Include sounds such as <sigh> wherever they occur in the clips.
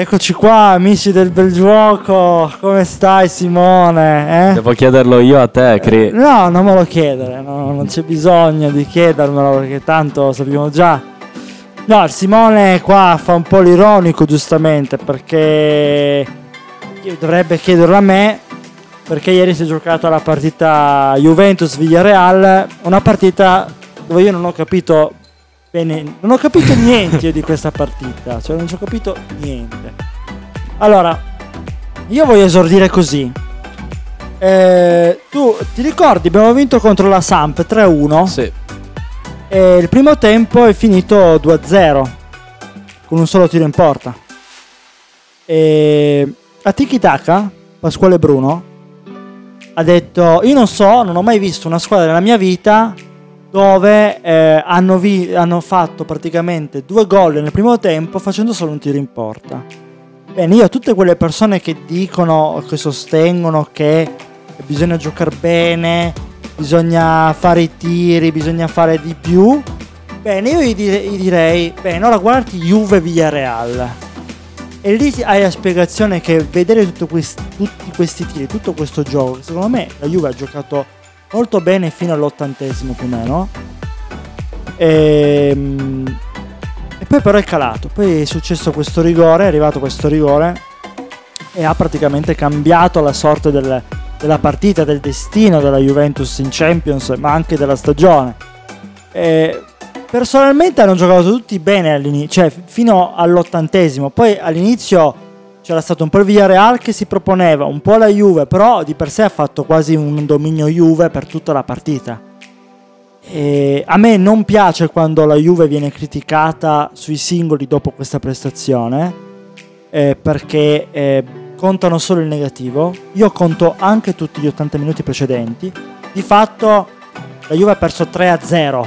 Eccoci qua, amici del bel gioco. Come stai, Simone? Eh? Devo chiederlo io a te, Cri. No, non me lo chiedere, no, non c'è bisogno di chiedermelo perché tanto sappiamo già. No, Simone qua fa un po' l'ironico, giustamente, perché dovrebbe chiederlo a me. Perché ieri si è giocata la partita Juventus-Villarreal, una partita dove io non ho capito bene, non ho capito niente di questa partita, cioè non ci ho capito niente. Allora, io voglio esordire così. Eh, tu ti ricordi, abbiamo vinto contro la Samp 3-1. Sì. E il primo tempo è finito 2-0 con un solo tiro in porta. E a Tiki Taka, Pasquale Bruno, ha detto: Io non so, non ho mai visto una squadra nella mia vita dove eh, hanno, vi- hanno fatto praticamente due gol nel primo tempo facendo solo un tiro in porta. Bene, io a tutte quelle persone che dicono, che sostengono che bisogna giocare bene, bisogna fare i tiri, bisogna fare di più, bene, io gli, dire- gli direi, bene, ora guardati Juve Villarreal. E lì hai la spiegazione che vedere questi, tutti questi tiri, tutto questo gioco, secondo me la Juve ha giocato molto bene fino all'ottantesimo più o meno. E, ehm, e poi però è calato. Poi è successo questo rigore, è arrivato questo rigore e ha praticamente cambiato la sorte del, della partita, del destino della Juventus in Champions, ma anche della stagione. E personalmente hanno giocato tutti bene all'inizio, cioè fino all'ottantesimo. Poi all'inizio c'era stato un po' il Villarreal che si proponeva, un po' la Juve, però di per sé ha fatto quasi un dominio Juve per tutta la partita. E a me non piace quando la Juve viene criticata sui singoli dopo questa prestazione, eh, perché eh, contano solo il negativo. Io conto anche tutti gli 80 minuti precedenti. Di fatto la Juve ha perso 3-0.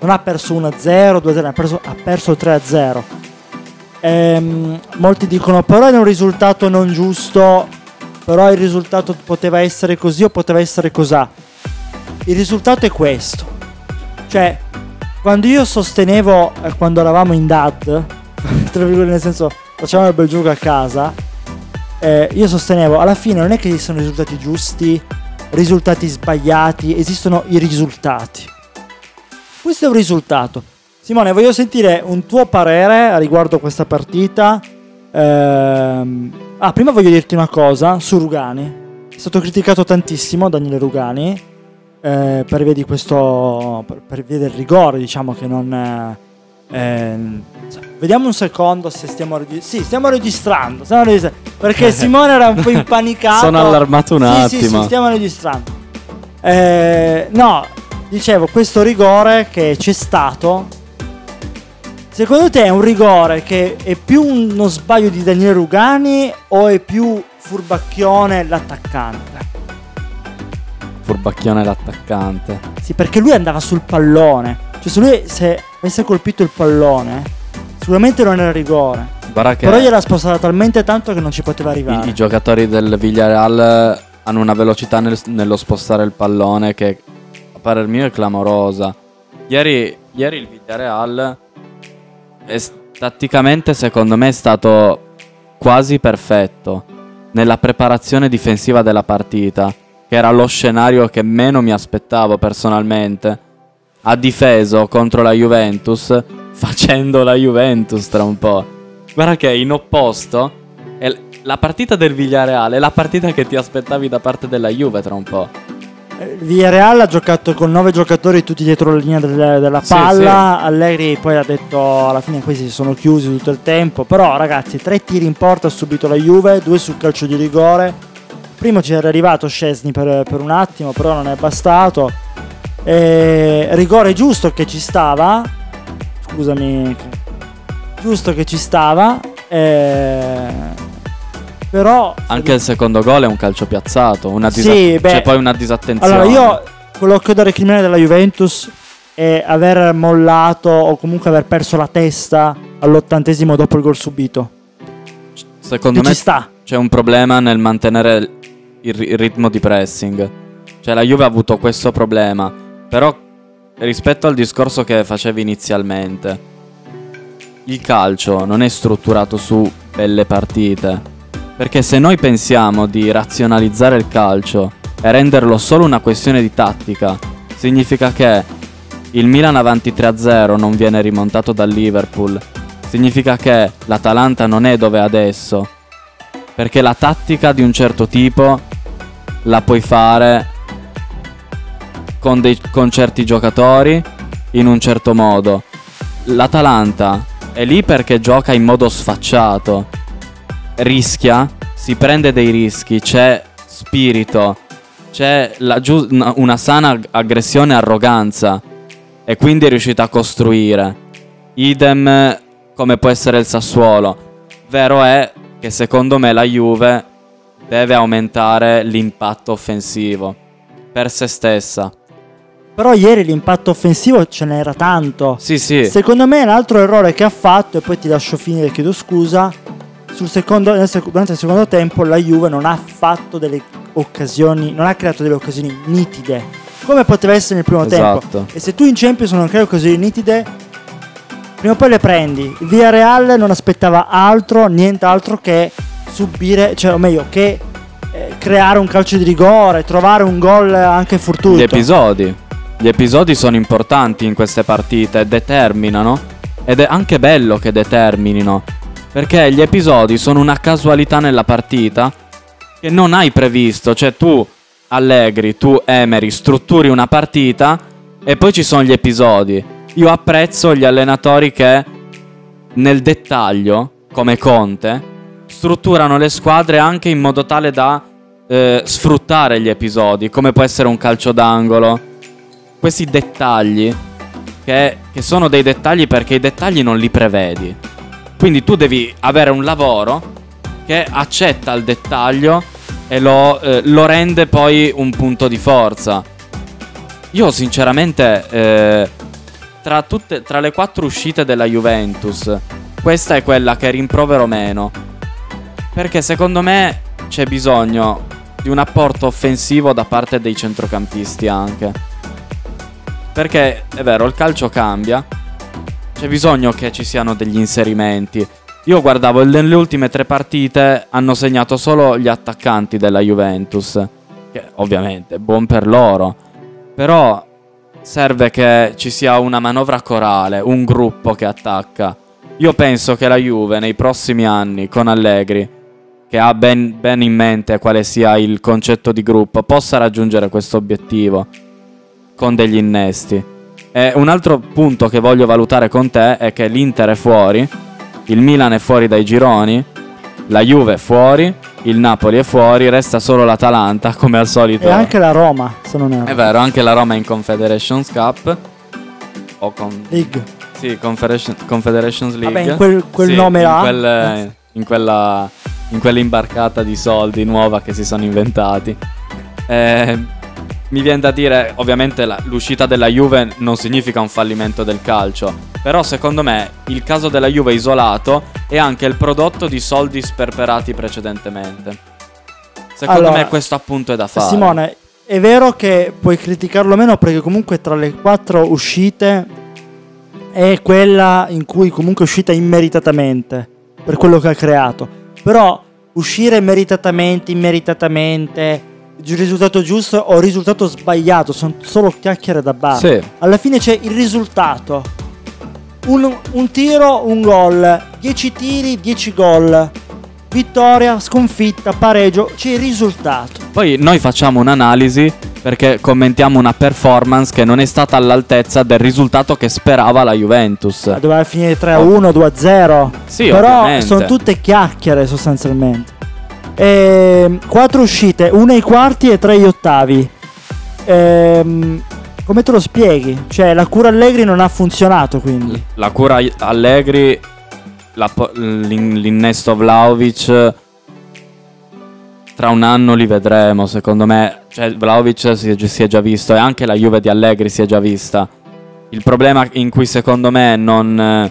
Non ha perso 1-0, 2-0, ha perso, ha perso 3-0 Ehm, molti dicono però è un risultato non giusto, però il risultato poteva essere così o poteva essere cos'ha. Il risultato è questo. Cioè, quando io sostenevo, eh, quando eravamo in DAD, <laughs> tra virgolette nel senso facevamo il bel gioco a casa, eh, io sostenevo alla fine non è che esistono risultati giusti, risultati sbagliati, esistono i risultati. Questo è un risultato. Simone, voglio sentire un tuo parere riguardo questa partita. Ehm... Ah, prima voglio dirti una cosa su Rugani. È stato criticato tantissimo Daniele Rugani eh, per via di questo. per, per, via del rigore, diciamo che non. Eh, vediamo un secondo se stiamo registrando. Sì, stiamo registrando. Stiamo registrando perché <laughs> Simone era un po' impanicato. Sono allarmato un sì, attimo. Sì, sì, stiamo registrando. Eh, no, dicevo, questo rigore che c'è stato Secondo te è un rigore che è più uno sbaglio di Daniele Rugani o è più furbacchione l'attaccante? Furbacchione l'attaccante. Sì, perché lui andava sul pallone. Cioè, se lui se avesse colpito il pallone, sicuramente non era rigore. Però gliela spostata talmente tanto che non ci poteva arrivare. I, i giocatori del Villarreal hanno una velocità nel, nello spostare il pallone che a parer mio è clamorosa. Ieri, ieri il Villarreal tatticamente secondo me è stato quasi perfetto nella preparazione difensiva della partita, che era lo scenario che meno mi aspettavo personalmente. Ha difeso contro la Juventus <laughs> facendo la Juventus tra un po'. Guarda che in opposto la partita del Villareale la partita che ti aspettavi da parte della Juve tra un po'. Villarreal ha giocato con nove giocatori tutti dietro la linea della, della palla. Sì, sì. Allegri poi ha detto alla fine questi si sono chiusi tutto il tempo. Però ragazzi, tre tiri in porta ha subito la Juve, due sul calcio di rigore. Primo ci era arrivato Scesni per, per un attimo, però non è bastato. E rigore giusto che ci stava. Scusami, giusto che ci stava. E però. Anche il secondo gol è un calcio piazzato. Una disa- sì, beh, c'è poi una disattenzione. Allora, io quello che ho da recriminare della Juventus è aver mollato o comunque aver perso la testa all'ottantesimo dopo il gol subito. Secondo che me c'è un problema nel mantenere il ritmo di pressing. Cioè, la Juve ha avuto questo problema. Però, rispetto al discorso che facevi inizialmente, il calcio non è strutturato su belle partite. Perché se noi pensiamo di razionalizzare il calcio e renderlo solo una questione di tattica, significa che il Milan avanti 3-0 non viene rimontato dal Liverpool. Significa che l'Atalanta non è dove è adesso. Perché la tattica di un certo tipo la puoi fare con, dei, con certi giocatori in un certo modo. L'Atalanta è lì perché gioca in modo sfacciato. Rischia, si prende dei rischi, c'è spirito, c'è giu- una sana aggressione e arroganza. E quindi è riuscita a costruire. Idem come può essere il Sassuolo. Vero è che secondo me la Juve deve aumentare l'impatto offensivo per se stessa. Però ieri l'impatto offensivo ce n'era tanto. Sì, sì. Secondo me l'altro errore che ha fatto, e poi ti lascio finire, chiedo scusa, secondo, durante il secondo tempo la Juve non ha fatto delle occasioni, non ha creato delle occasioni nitide, come poteva essere nel primo esatto. tempo. E se tu in Champions non crei occasioni nitide, prima o poi le prendi. Il Villarreal non aspettava altro, nient'altro che subire, cioè o meglio, che eh, creare un calcio di rigore, trovare un gol anche fortuito. Gli episodi. Gli episodi sono importanti in queste partite, determinano. Ed è anche bello che determinino. Perché gli episodi sono una casualità nella partita che non hai previsto. Cioè tu, Allegri, tu, Emery, strutturi una partita e poi ci sono gli episodi. Io apprezzo gli allenatori che nel dettaglio, come Conte, strutturano le squadre anche in modo tale da eh, sfruttare gli episodi, come può essere un calcio d'angolo. Questi dettagli, che, che sono dei dettagli perché i dettagli non li prevedi. Quindi tu devi avere un lavoro che accetta il dettaglio e lo, eh, lo rende poi un punto di forza. Io sinceramente, eh, tra, tutte, tra le quattro uscite della Juventus, questa è quella che rimprovero meno. Perché secondo me c'è bisogno di un apporto offensivo da parte dei centrocampisti anche. Perché è vero, il calcio cambia, c'è bisogno che ci siano degli inserimenti. Io guardavo nelle ultime tre partite hanno segnato solo gli attaccanti della Juventus, che ovviamente buon per loro, però serve che ci sia una manovra corale, un gruppo che attacca. Io penso che la Juve nei prossimi anni con Allegri che ha ben, ben, in mente quale sia il concetto di gruppo, possa raggiungere questo obiettivo con degli innesti. E un altro punto che voglio valutare con te è che l'Inter è fuori, il Milan è fuori dai gironi, la Juve è fuori, il Napoli è fuori, resta solo l'Atalanta come al solito. E anche la Roma, se non erro. È vero, anche la Roma è in Confederations Cup. O con... League. Sì, Confederation, Confederations League. Vabbè, in quel, quel sì, nome in là. Quel, eh. in quella in quell'imbarcata di soldi nuova che si sono inventati. Eh, mi viene da dire, ovviamente la, l'uscita della Juve non significa un fallimento del calcio, però secondo me il caso della Juve isolato è anche il prodotto di soldi sperperati precedentemente. Secondo allora, me questo appunto è da fare. Simone, è vero che puoi criticarlo meno perché comunque tra le quattro uscite è quella in cui comunque è uscita immeritatamente per quello che ha creato. Però uscire meritatamente, immeritatamente, risultato giusto o il risultato sbagliato sono solo chiacchiere da bar. Sì. Alla fine c'è il risultato. Un, un tiro, un gol. 10 tiri, 10 gol. Vittoria, sconfitta, pareggio, c'è il risultato. Poi noi facciamo un'analisi perché commentiamo una performance che non è stata all'altezza del risultato che sperava la Juventus. Doveva finire 3-1, 2-0. Sì, Però ovviamente. sono tutte chiacchiere sostanzialmente. E, quattro uscite, una ai quarti e tre agli ottavi. Ehm, come te lo spieghi? Cioè, la cura Allegri non ha funzionato quindi. La cura Allegri, la, l'in, l'innesto Vlaovic. Tra un anno li vedremo, secondo me. Cioè, Vlaovic si si è già visto e anche la Juve di Allegri si è già vista. Il problema in cui secondo me non...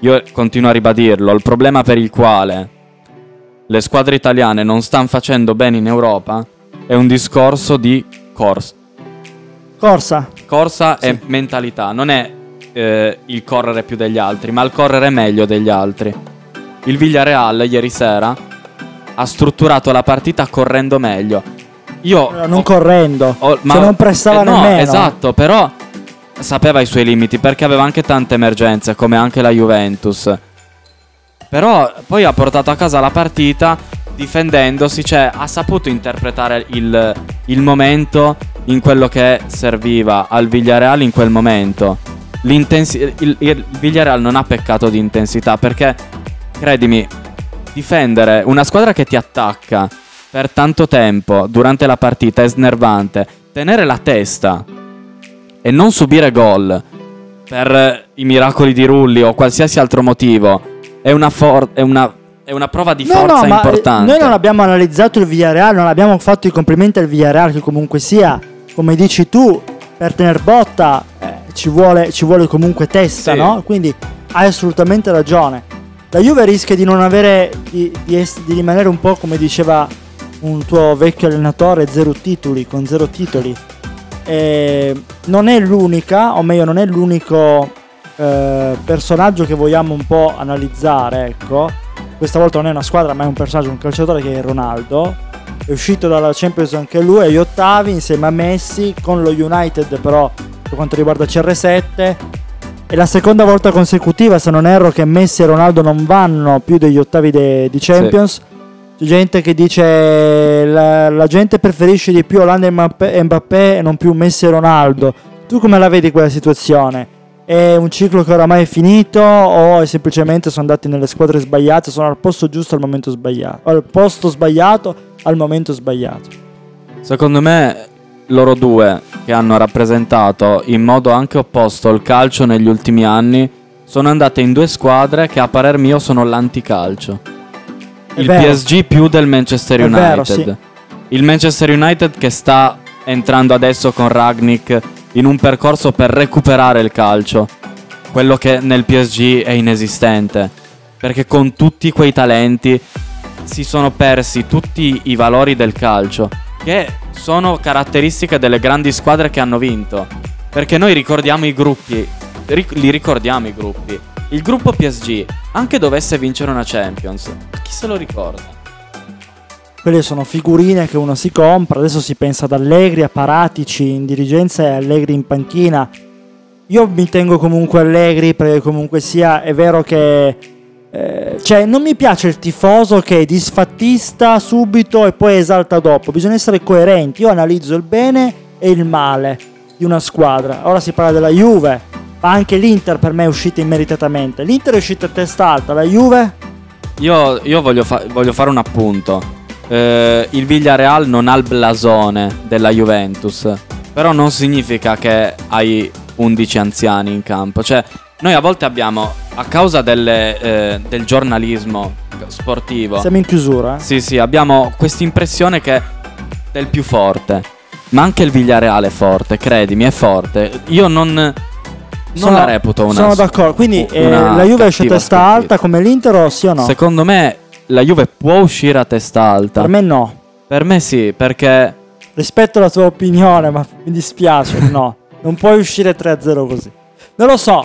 Io continuo a ribadirlo, il problema per il quale le squadre italiane non stanno facendo bene in Europa è un discorso di corsa. Corsa. Corsa Sì. e mentalità, non è eh, il correre più degli altri, ma il correre meglio degli altri. Il Villarreal ieri sera ha strutturato la partita correndo meglio. Io non ho- correndo, ho- se non pressava eh, no, nemmeno. Esatto, però sapeva i suoi limiti perché aveva anche tante emergenze, come anche la Juventus. Però poi ha portato a casa la partita difendendosi, cioè ha saputo interpretare il, il momento in quello che serviva al Villarreal in quel momento. Il, il Villarreal non ha peccato di intensità perché, credimi, difendere una squadra che ti attacca per tanto tempo durante la partita è snervante. Tenere la testa e non subire gol per i miracoli di Rulli o qualsiasi altro motivo è una, for- è una, è una prova di No, forza no, eh, importante. noi non abbiamo analizzato il Villarreal, non abbiamo fatto i complimenti al Villarreal che comunque sia, come dici tu, per tener botta eh, ci, vuole, ci vuole comunque testa, Sì. no? Quindi hai assolutamente ragione. La Juve rischia di non avere, di, di di rimanere un po' come diceva un tuo vecchio allenatore, zero titoli, con zero titoli. Eh, non è l'unica, o meglio non è l'unico eh, personaggio che vogliamo un po' analizzare, ecco. Questa volta non è una squadra, ma è un personaggio, un calciatore che è Ronaldo. È uscito dalla Champions anche lui agli ottavi insieme a Messi con lo United, però per quanto riguarda CR7 è la seconda volta consecutiva, se non erro, che Messi e Ronaldo non vanno più degli ottavi de- di Champions. C'è gente che dice la, la gente preferisce di più Olanda e Mbappé e non più Messi e Ronaldo. Tu come la vedi quella situazione? È un ciclo che oramai è finito o è semplicemente sono andati nelle squadre sbagliate, sono al posto giusto al momento sbagliato, al posto sbagliato al momento sbagliato? Secondo me loro due che hanno rappresentato in modo anche opposto il calcio negli ultimi anni sono andate in due squadre che a parer mio sono l'anticalcio. È Il vero. PSG più del Manchester United. vero, sì. Il Manchester United che sta entrando adesso con Ragnick in un percorso per recuperare il calcio. Quello che nel PSG è inesistente. Perché con tutti quei talenti si sono persi tutti i valori del calcio. Che sono caratteristiche delle grandi squadre che hanno vinto. Perché noi ricordiamo i gruppi. li ricordiamo i gruppi. Il gruppo PSG, anche dovesse vincere una Champions, chi se lo ricorda? Quelle sono figurine che uno si compra, adesso si pensa ad Allegri, a Paratici in dirigenza e Allegri in panchina. Io mi tengo comunque Allegri perché comunque sia, è vero che... eh, cioè, non mi piace il tifoso che è disfattista subito e poi esalta dopo. Bisogna essere coerenti. Io analizzo il bene e il male di una squadra. Ora si parla della Juve, ma anche l'Inter per me è uscita immeritatamente. L'Inter è uscita a testa alta, la Juve Io, io voglio, fa- voglio fare un appunto. Eh, il Villarreal non ha il blasone della Juventus, però non significa che hai 11 anziani in campo. Cioè, noi a volte abbiamo, a causa delle, eh, del giornalismo sportivo, siamo in chiusura. eh. sì, sì, abbiamo questa impressione che del più forte. Ma anche il Villarreal è forte, credimi, è forte. Io non, non Sono- la reputo una Sono d'accordo. Quindi eh, la Juve esce a cattiva testa sconfitta. alta come l'Inter o sì o no? Secondo me la Juve può uscire a testa alta. per me no. Per me sì, perché Rispetto alla tua opinione, ma mi dispiace, <laughs> no. Non puoi uscire 3-0 così. Non lo so.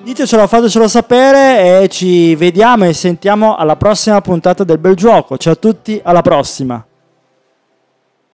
Ditecelo, fatecelo sapere e ci vediamo e sentiamo alla prossima puntata del Bel Gioco. Ciao a tutti, alla prossima.